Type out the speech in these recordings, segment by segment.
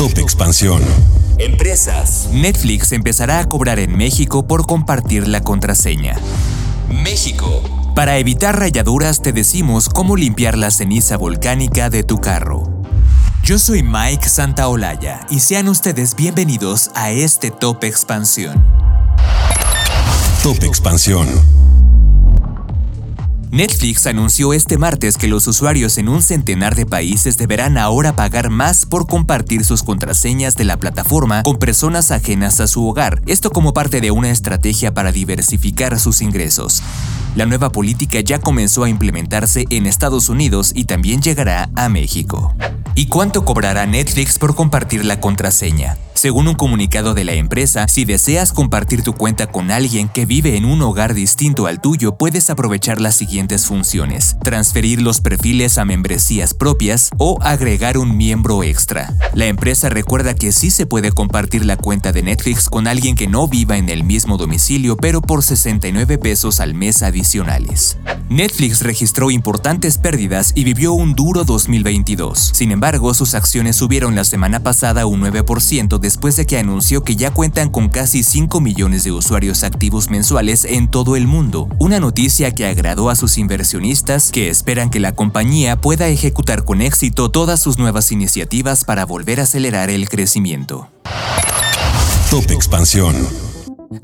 Top Expansión. Empresas. Netflix empezará a cobrar en México por compartir la contraseña. México. Para evitar rayaduras te decimos cómo limpiar la ceniza volcánica de tu carro. Yo soy Mike Santaolalla y sean ustedes bienvenidos a este Top Expansión. Top Expansión. Netflix anunció este martes que los usuarios en un centenar de países deberán ahora pagar más por compartir sus contraseñas de la plataforma con personas ajenas a su hogar, esto como parte de una estrategia para diversificar sus ingresos. La nueva política ya comenzó a implementarse en Estados Unidos y también llegará a México. ¿Y cuánto cobrará Netflix por compartir la contraseña? Según un comunicado de la empresa, si deseas compartir tu cuenta con alguien que vive en un hogar distinto al tuyo, puedes aprovechar las siguientes funciones. Transferir los perfiles a membresías propias o agregar un miembro extra. La empresa recuerda que sí se puede compartir la cuenta de Netflix con alguien que no viva en el mismo domicilio, pero por 69 pesos al mes adicionales. Netflix registró importantes pérdidas y vivió un duro 2022. Sin embargo, sus acciones subieron la semana pasada un 9% después de que anunció que ya cuentan con casi 5 millones de usuarios activos mensuales en todo el mundo, una noticia que agradó a sus inversionistas que esperan que la compañía pueda ejecutar con éxito todas sus nuevas iniciativas para volver a acelerar el crecimiento. Top Expansión.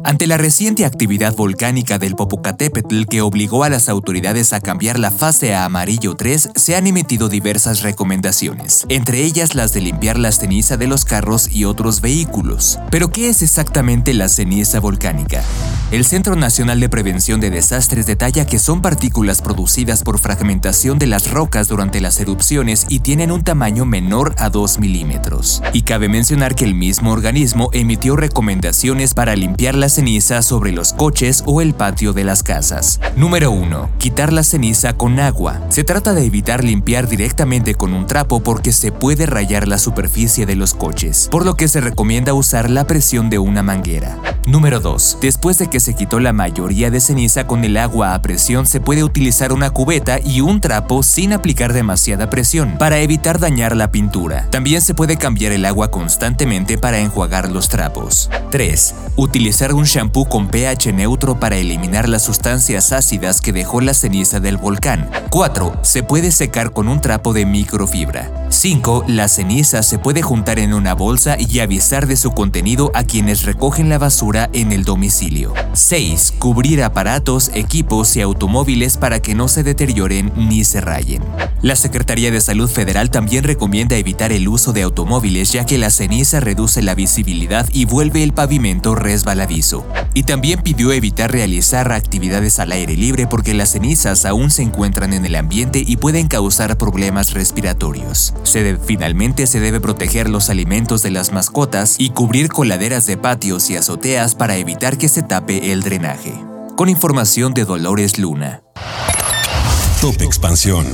Ante la reciente actividad volcánica del Popocatépetl que obligó a las autoridades a cambiar la fase a amarillo 3, se han emitido diversas recomendaciones, entre ellas las de limpiar la ceniza de los carros y otros vehículos. Pero ¿qué es exactamente la ceniza volcánica? El Centro Nacional de Prevención de Desastres detalla que son partículas producidas por fragmentación de las rocas durante las erupciones y tienen un tamaño menor a 2 milímetros. Y cabe mencionar que el mismo organismo emitió recomendaciones para limpiar la ceniza sobre los coches o el patio de las casas. Número 1. Quitar la ceniza con agua. Se trata de evitar limpiar directamente con un trapo porque se puede rayar la superficie de los coches, por lo que se recomienda usar la presión de una manguera. Número 2. Después de que se quitó la mayoría de ceniza con el agua a presión, se puede utilizar una cubeta y un trapo sin aplicar demasiada presión para evitar dañar la pintura. También se puede cambiar el agua constantemente para enjuagar los trapos. 3. Utilizar un shampoo con pH neutro para eliminar las sustancias ácidas que dejó la ceniza del volcán. 4. Se puede secar con un trapo de microfibra. 5. La ceniza se puede juntar en una bolsa y avisar de su contenido a quienes recogen la basura en el domicilio. 6. Cubrir aparatos, equipos y automóviles para que no se deterioren ni se rayen. La Secretaría de Salud Federal también recomienda evitar el uso de automóviles ya que la ceniza reduce la visibilidad y vuelve el pavimento resbaladizo. Y también pidió evitar realizar actividades al aire libre porque las cenizas aún se encuentran en el ambiente y pueden causar problemas respiratorios. Se finalmente se debe proteger los alimentos de las mascotas y cubrir coladeras de patios y azoteas para evitar que se tape el drenaje. Con información de Dolores Luna. Top Expansión.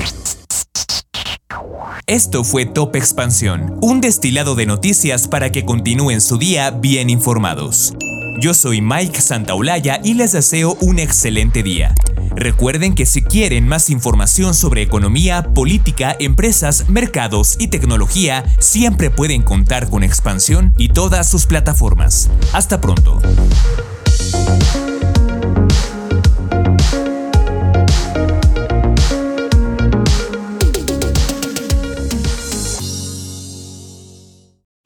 Esto fue Top Expansión, un destilado de noticias para que continúen su día bien informados. Yo soy Mike Santaolalla y les deseo un excelente día. Recuerden que si quieren más información sobre economía, política, empresas, mercados y tecnología, siempre pueden contar con Expansión y todas sus plataformas. Hasta pronto.